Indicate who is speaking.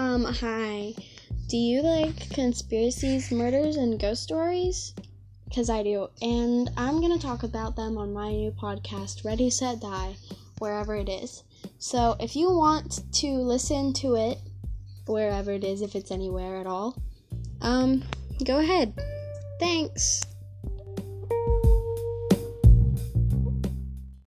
Speaker 1: Um, hi. Do you like conspiracies, murders, and ghost stories? Because I do. And I'm going to talk about them on my new podcast, Ready, Set, Die, wherever it is. So if you want to listen to it, wherever it is, if it's anywhere at all, um, go ahead. Thanks.